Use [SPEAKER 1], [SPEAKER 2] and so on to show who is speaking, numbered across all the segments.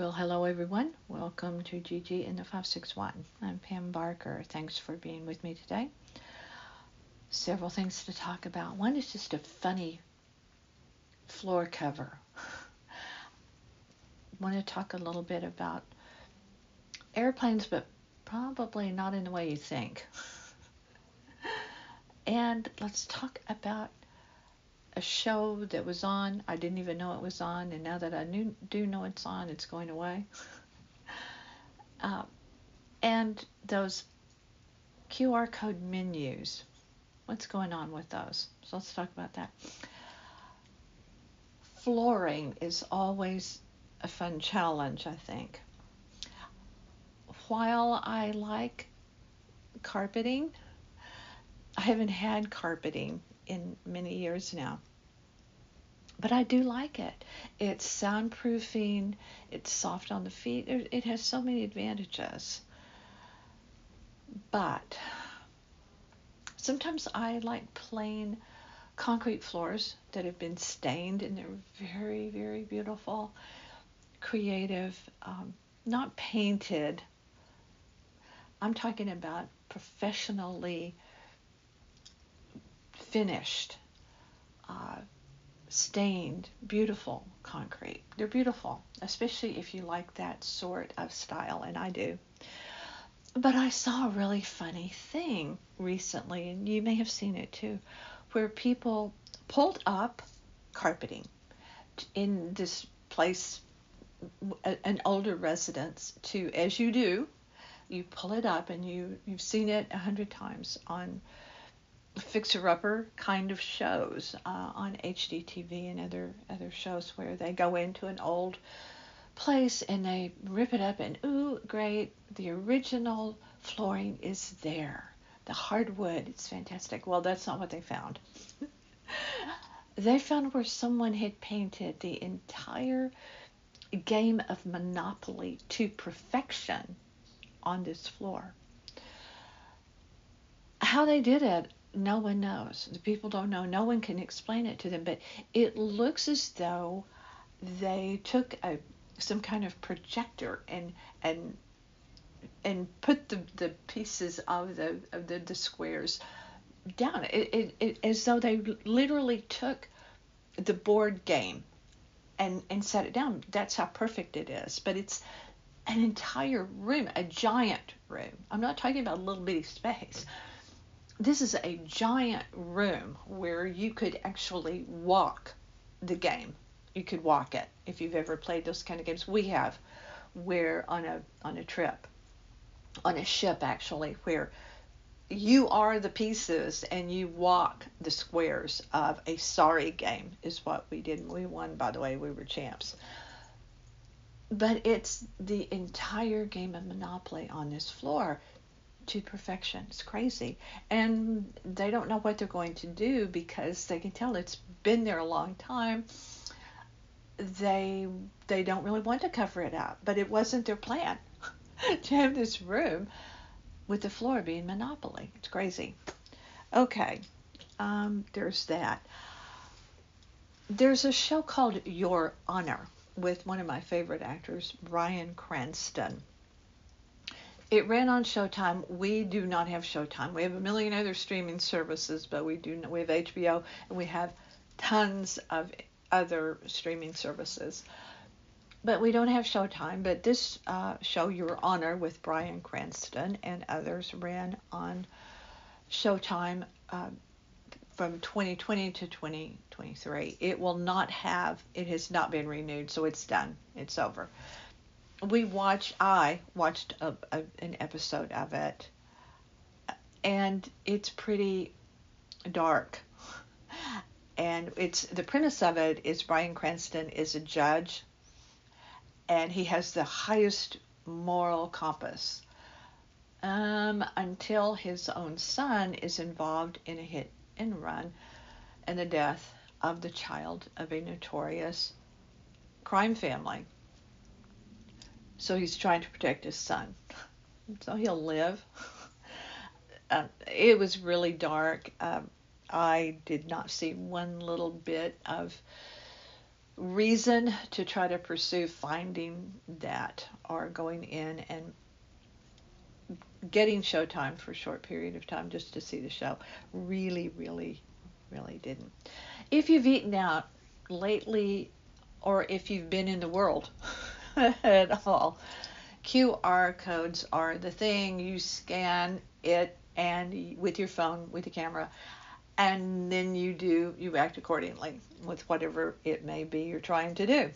[SPEAKER 1] Well, hello everyone. Welcome to GG in the 561. I'm Pam Barker. Thanks for being with me today. Several things to talk about. One is just a funny floor cover. I want to talk a little bit about airplanes, but probably not in the way you think. and let's talk about a show that was on. I didn't even know it was on, and now that I knew, do know it's on, it's going away. uh, and those QR code menus. What's going on with those? So let's talk about that. Flooring is always a fun challenge, I think. While I like carpeting, I haven't had carpeting in many years now. But I do like it. It's soundproofing, it's soft on the feet, it has so many advantages. But sometimes I like plain concrete floors that have been stained and they're very, very beautiful, creative, um, not painted. I'm talking about professionally finished, uh, stained, beautiful concrete. They're beautiful, especially if you like that sort of style, and I do. But I saw a really funny thing recently, and you may have seen it too, where people pulled up carpeting in this place, an older residence, to, as you do, you pull it up and you, you've seen it a hundred times on fixer upper kind of shows uh, on HGTV and other other shows where they go into an old place and they rip it up and ooh great the original flooring is there. The hardwood it's fantastic. Well that's not what they found. They found where someone had painted the entire game of monopoly to perfection on this floor. How they did it no one knows. The people don't know. No one can explain it to them. But it looks as though they took a some kind of projector and and and put the, the pieces of the of the, the squares down. It, it, it as though they literally took the board game and and set it down. That's how perfect it is. But it's an entire room, a giant room. I'm not talking about a little bitty space this is a giant room where you could actually walk the game. You could walk it if you've ever played those kind of games. We have, where on a on a trip, on a ship actually, where you are the pieces and you walk the squares of a sorry game is what we did. We won, by the way. We were champs. But it's the entire game of Monopoly on this floor to perfection. It's crazy. And they don't know what they're going to do because they can tell it's been there a long time. They they don't really want to cover it up, but it wasn't their plan to have this room with the floor being monopoly. It's crazy. Okay, um, there's that. There's a show called Your Honor with one of my favorite actors, Bryan Cranston. It ran on Showtime. We do not have Showtime. We have a million other streaming services, but we do we have HBO and we have tons of other streaming services. But we don't have Showtime. But this uh, show, Your Honor, with Bryan Cranston and others, ran on Showtime uh, from 2020 to 2023. It will not have. It has not been renewed, so it's done. It's over we watched i watched a, a, an episode of it. And it's pretty dark. And it's the premise of it is Bryan Cranston is a judge and he has the highest moral compass um, until his own son is involved in a hit and run and the death of the child of a notorious crime family so he's trying to protect his son. So he'll live. Uh, it was really dark. Um, I did not see one little bit of reason to try to pursue finding that or going in and getting showtime for a short period of time just to see the show really really really didn't if you've eaten out lately or if you've been in the world at all. Qr codes are the thing. You scan it and with your phone with the camera and then you do you act accordingly with whatever it may be you're trying to do.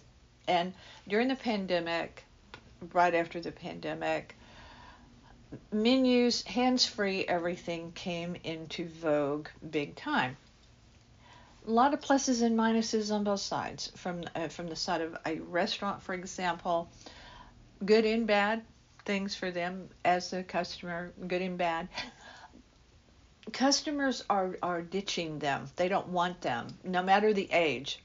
[SPEAKER 1] And during the pandemic right after the pandemic menus hands free everything came into vogue big time a lot of pluses and minuses on both sides from uh, from the side of a restaurant for example good and bad things for them as a customer good and bad customers are are ditching them. They don't want them, no matter the age.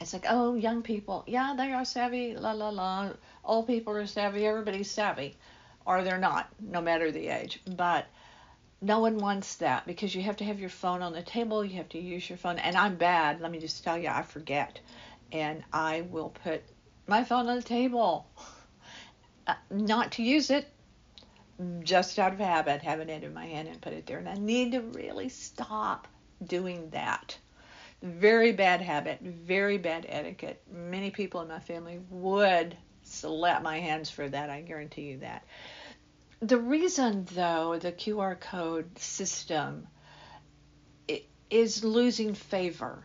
[SPEAKER 1] It's like, oh, young people, yeah, they are savvy, la la la. Old people are savvy, everybody's savvy, or they're not, no matter the age. But no one wants that because you have to have your phone on the table, you have to use your phone. And I'm bad, let me just tell you, I forget. And I will put my phone on the table, uh, not to use it, just out of habit, having it in my hand and put it there. And I need to really stop doing that. Very bad habit, very bad etiquette. Many people in my family would slap my hands for that, I guarantee you that. The reason, though, the QR code system is losing favor.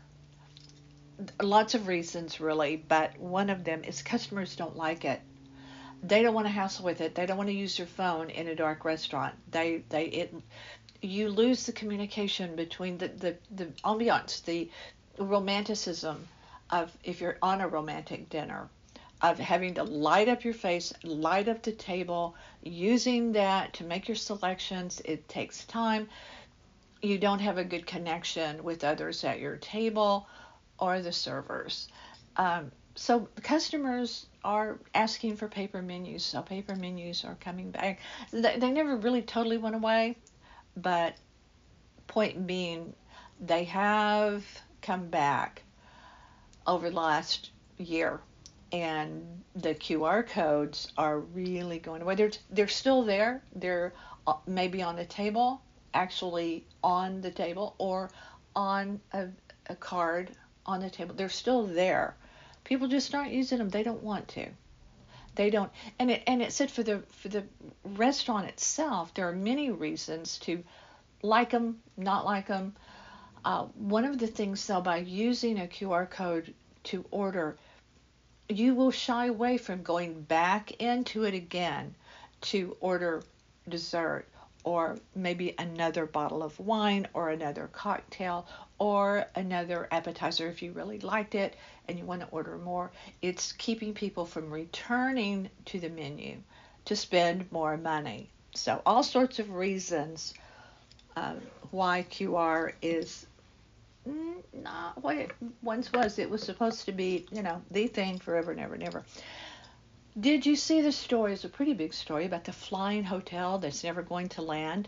[SPEAKER 1] Lots of reasons, really, but one of them is customers don't like it they don't want to hassle with it. They don't want to use their phone in a dark restaurant. They they it you lose the communication between the the, the ambiance, the romanticism of if you're on a romantic dinner of having to light up your face, light up the table, using that to make your selections. It takes time. You don't have a good connection with others at your table or the servers. Um, so customers are asking for paper menus, so paper menus are coming back. They, they never really totally went away, but point being, they have come back over the last year, and the QR codes are really going away. They're they're still there. They're uh, maybe on a table, actually on the table, or on a, a card on the table. They're still there People just aren't using them. They don't want to. They don't. And it and it said for the for the restaurant itself, there are many reasons to like them, not like them. Uh, one of the things though, by using a QR code to order, you will shy away from going back into it again to order dessert or maybe another bottle of wine or another cocktail or another appetizer if you really liked it and you want to order more. It's keeping people from returning to the menu to spend more money. So, all sorts of reasons um, why QR is not what it once was. It was supposed to be, you know, the thing forever and ever and ever. Did you see the story? It's a pretty big story about the flying hotel that's never going to land.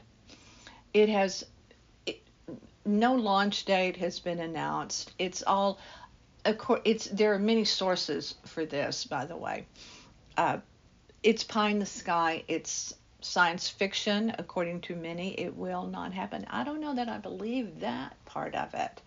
[SPEAKER 1] It has it, no launch date has been announced. It's all it's there are many sources for this, by the way. Uh, it's pie in the sky. It's science fiction, according to many. It will not happen. I don't know that I believe that part of it.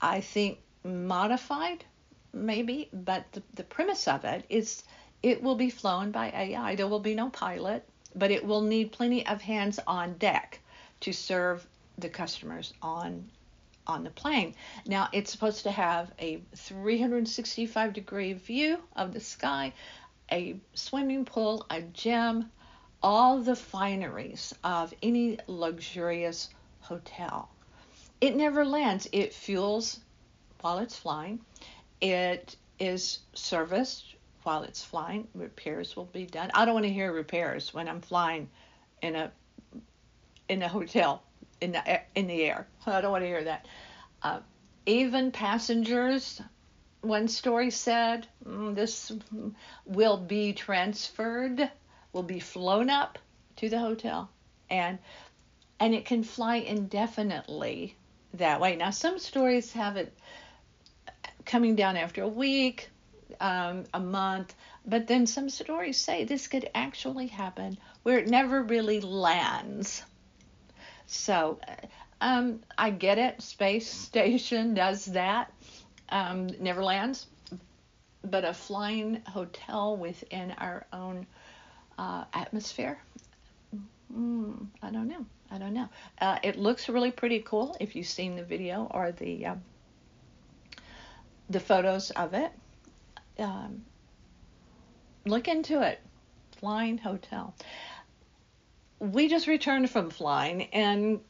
[SPEAKER 1] I think modified, maybe, but the, the premise of it is it will be flown by AI. There will be no pilot, but it will need plenty of hands on deck to serve the customers on on the plane. Now it's supposed to have a 365 degree view of the sky, a swimming pool, a gym, all the fineries of any luxurious hotel. It never lands. It fuels while it's flying. It is serviced while it's flying. Repairs will be done. I don't want to hear repairs when I'm flying in a in a hotel in the in the air. I don't want to hear that. Uh, even passengers. One story said mm, this will be transferred, will be flown up to the hotel, and and it can fly indefinitely that way. Now some stories have it coming down after a week, um, a month. But then some stories say this could actually happen where it never really lands. So um, I get it. Space station does that. Um, never lands. But a flying hotel within our own uh, atmosphere, mm, I don't know. I don't know. Uh, it looks really pretty cool if you've seen the video or the uh, the photos of it. Um, look into it. Flying hotel. We just returned from flying, and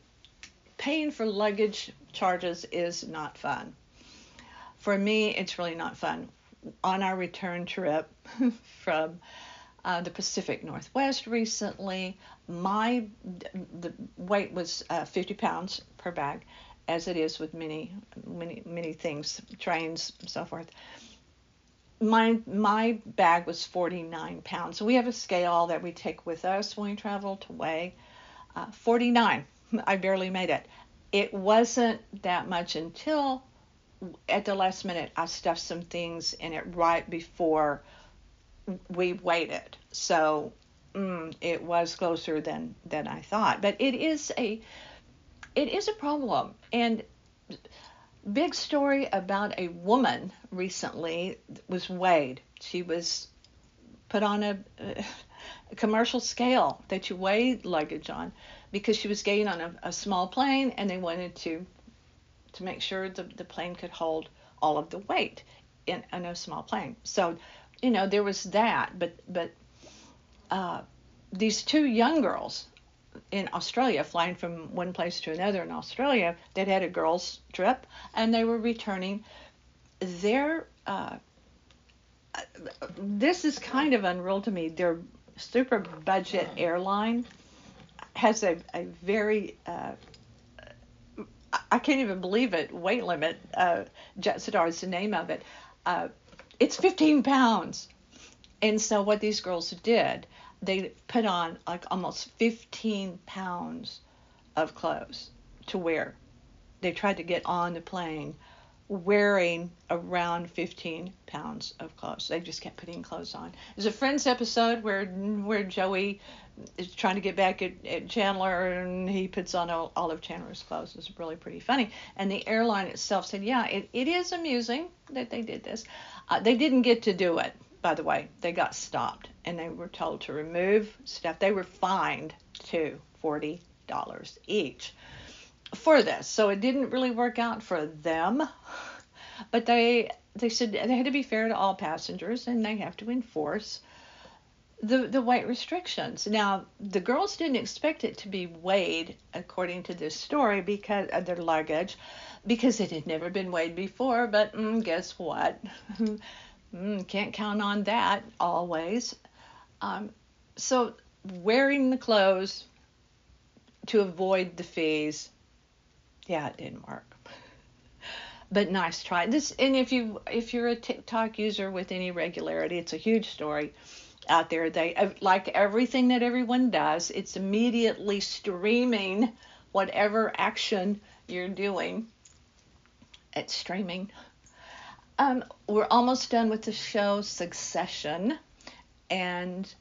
[SPEAKER 1] paying for luggage charges is not fun. For me, it's really not fun. On our return trip from uh, the Pacific Northwest recently. My the weight was uh, 50 pounds per bag, as it is with many many many things, trains, so forth. My my bag was 49 pounds. So we have a scale that we take with us when we travel to weigh. Uh, 49. I barely made it. It wasn't that much until at the last minute I stuffed some things in it right before we waited. So mm, it was closer than than I thought. But it is a it is a problem. And big story about a woman recently was weighed. She was put on a, a commercial scale that you weigh luggage on because she was getting on a, a small plane and they wanted to to make sure the, the plane could hold all of the weight in, in a small plane. So you know, there was that, but but uh, these two young girls in Australia, flying from one place to another in Australia, that had a girls' trip, and they were returning. Their uh, this is kind of unreal to me. Their super budget airline has a, a very uh, I can't even believe it weight limit. Uh, Jetstar is the name of it. Uh, it's 15 pounds. And so what these girls did, they put on like almost 15 pounds of clothes to wear. They tried to get on the plane wearing around 15 pounds of clothes. They just kept putting clothes on. There's a Friends episode where where Joey is trying to get back at, at Chandler and he puts on all, all of Chandler's clothes. It's really pretty funny. And the airline itself said, yeah, it, it is amusing that they did this. Uh, they didn't get to do it, by the way. They got stopped and they were told to remove stuff. They were fined to $40 each for this. So it didn't really work out for them. But they they said they had to be fair to all passengers and they have to enforce the the weight restrictions. Now the girls didn't expect it to be weighed according to this story because of their luggage, because it had never been weighed before. But mm, guess what? mm, can't count on that always. Um, so wearing the clothes to avoid the fees, yeah, it didn't work. but nice try. This and if you if you're a TikTok user with any regularity, it's a huge story out there. They like everything that everyone does. It's immediately streaming whatever action you're doing. It's streaming. Um, we're almost done with the show Succession, and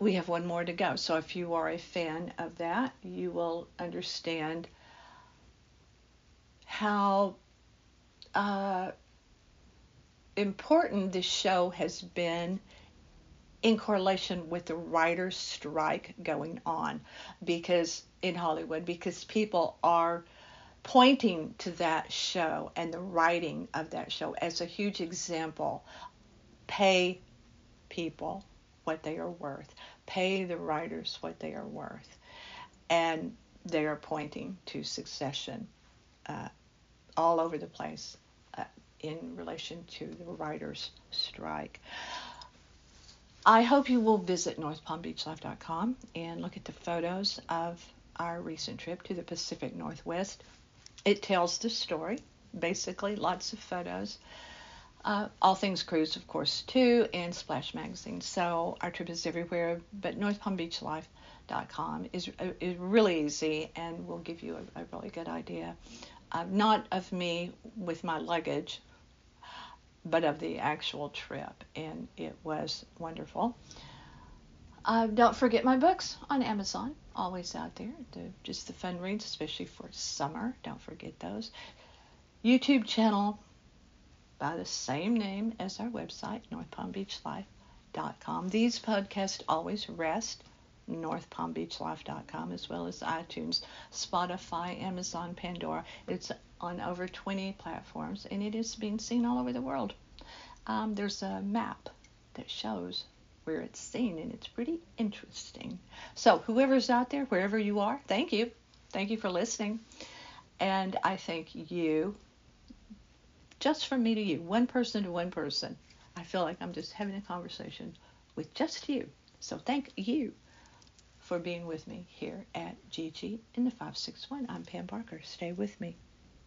[SPEAKER 1] we have one more to go. So if you are a fan of that, you will understand how uh, important this show has been in correlation with the writer's strike going on because in Hollywood because people are pointing to that show and the writing of that show as a huge example. Pay people what they are worth. Pay the writers what they are worth. And they are pointing to succession uh, all over the place uh, in relation to the writers strike I hope you will visit northpalmbeachlife.com and look at the photos of our recent trip to the Pacific Northwest. It tells the story, basically, lots of photos. Uh, all things cruise, of course, too, and Splash Magazine. So our trip is everywhere, but northpalmbeachlife.com is, uh, is really easy and will give you a, a really good idea. Uh, not of me with my luggage but of the actual trip, and it was wonderful. Uh, don't forget my books on Amazon, always out there. The, just the fun reads, especially for summer. Don't forget those. YouTube channel by the same name as our website, northpalmbeachlife.com. These podcasts always rest northpalmbeachlife.com as well as iTunes, Spotify, Amazon, Pandora. It's on over 20 platforms and it is being seen all over the world. Um, there's a map that shows where it's seen and it's pretty interesting. So, whoever's out there, wherever you are, thank you. Thank you for listening. And I thank you, just from me to you, one person to one person. I feel like I'm just having a conversation with just you. So, thank you for being with me here at GG in the 561. I'm Pam Barker. Stay with me.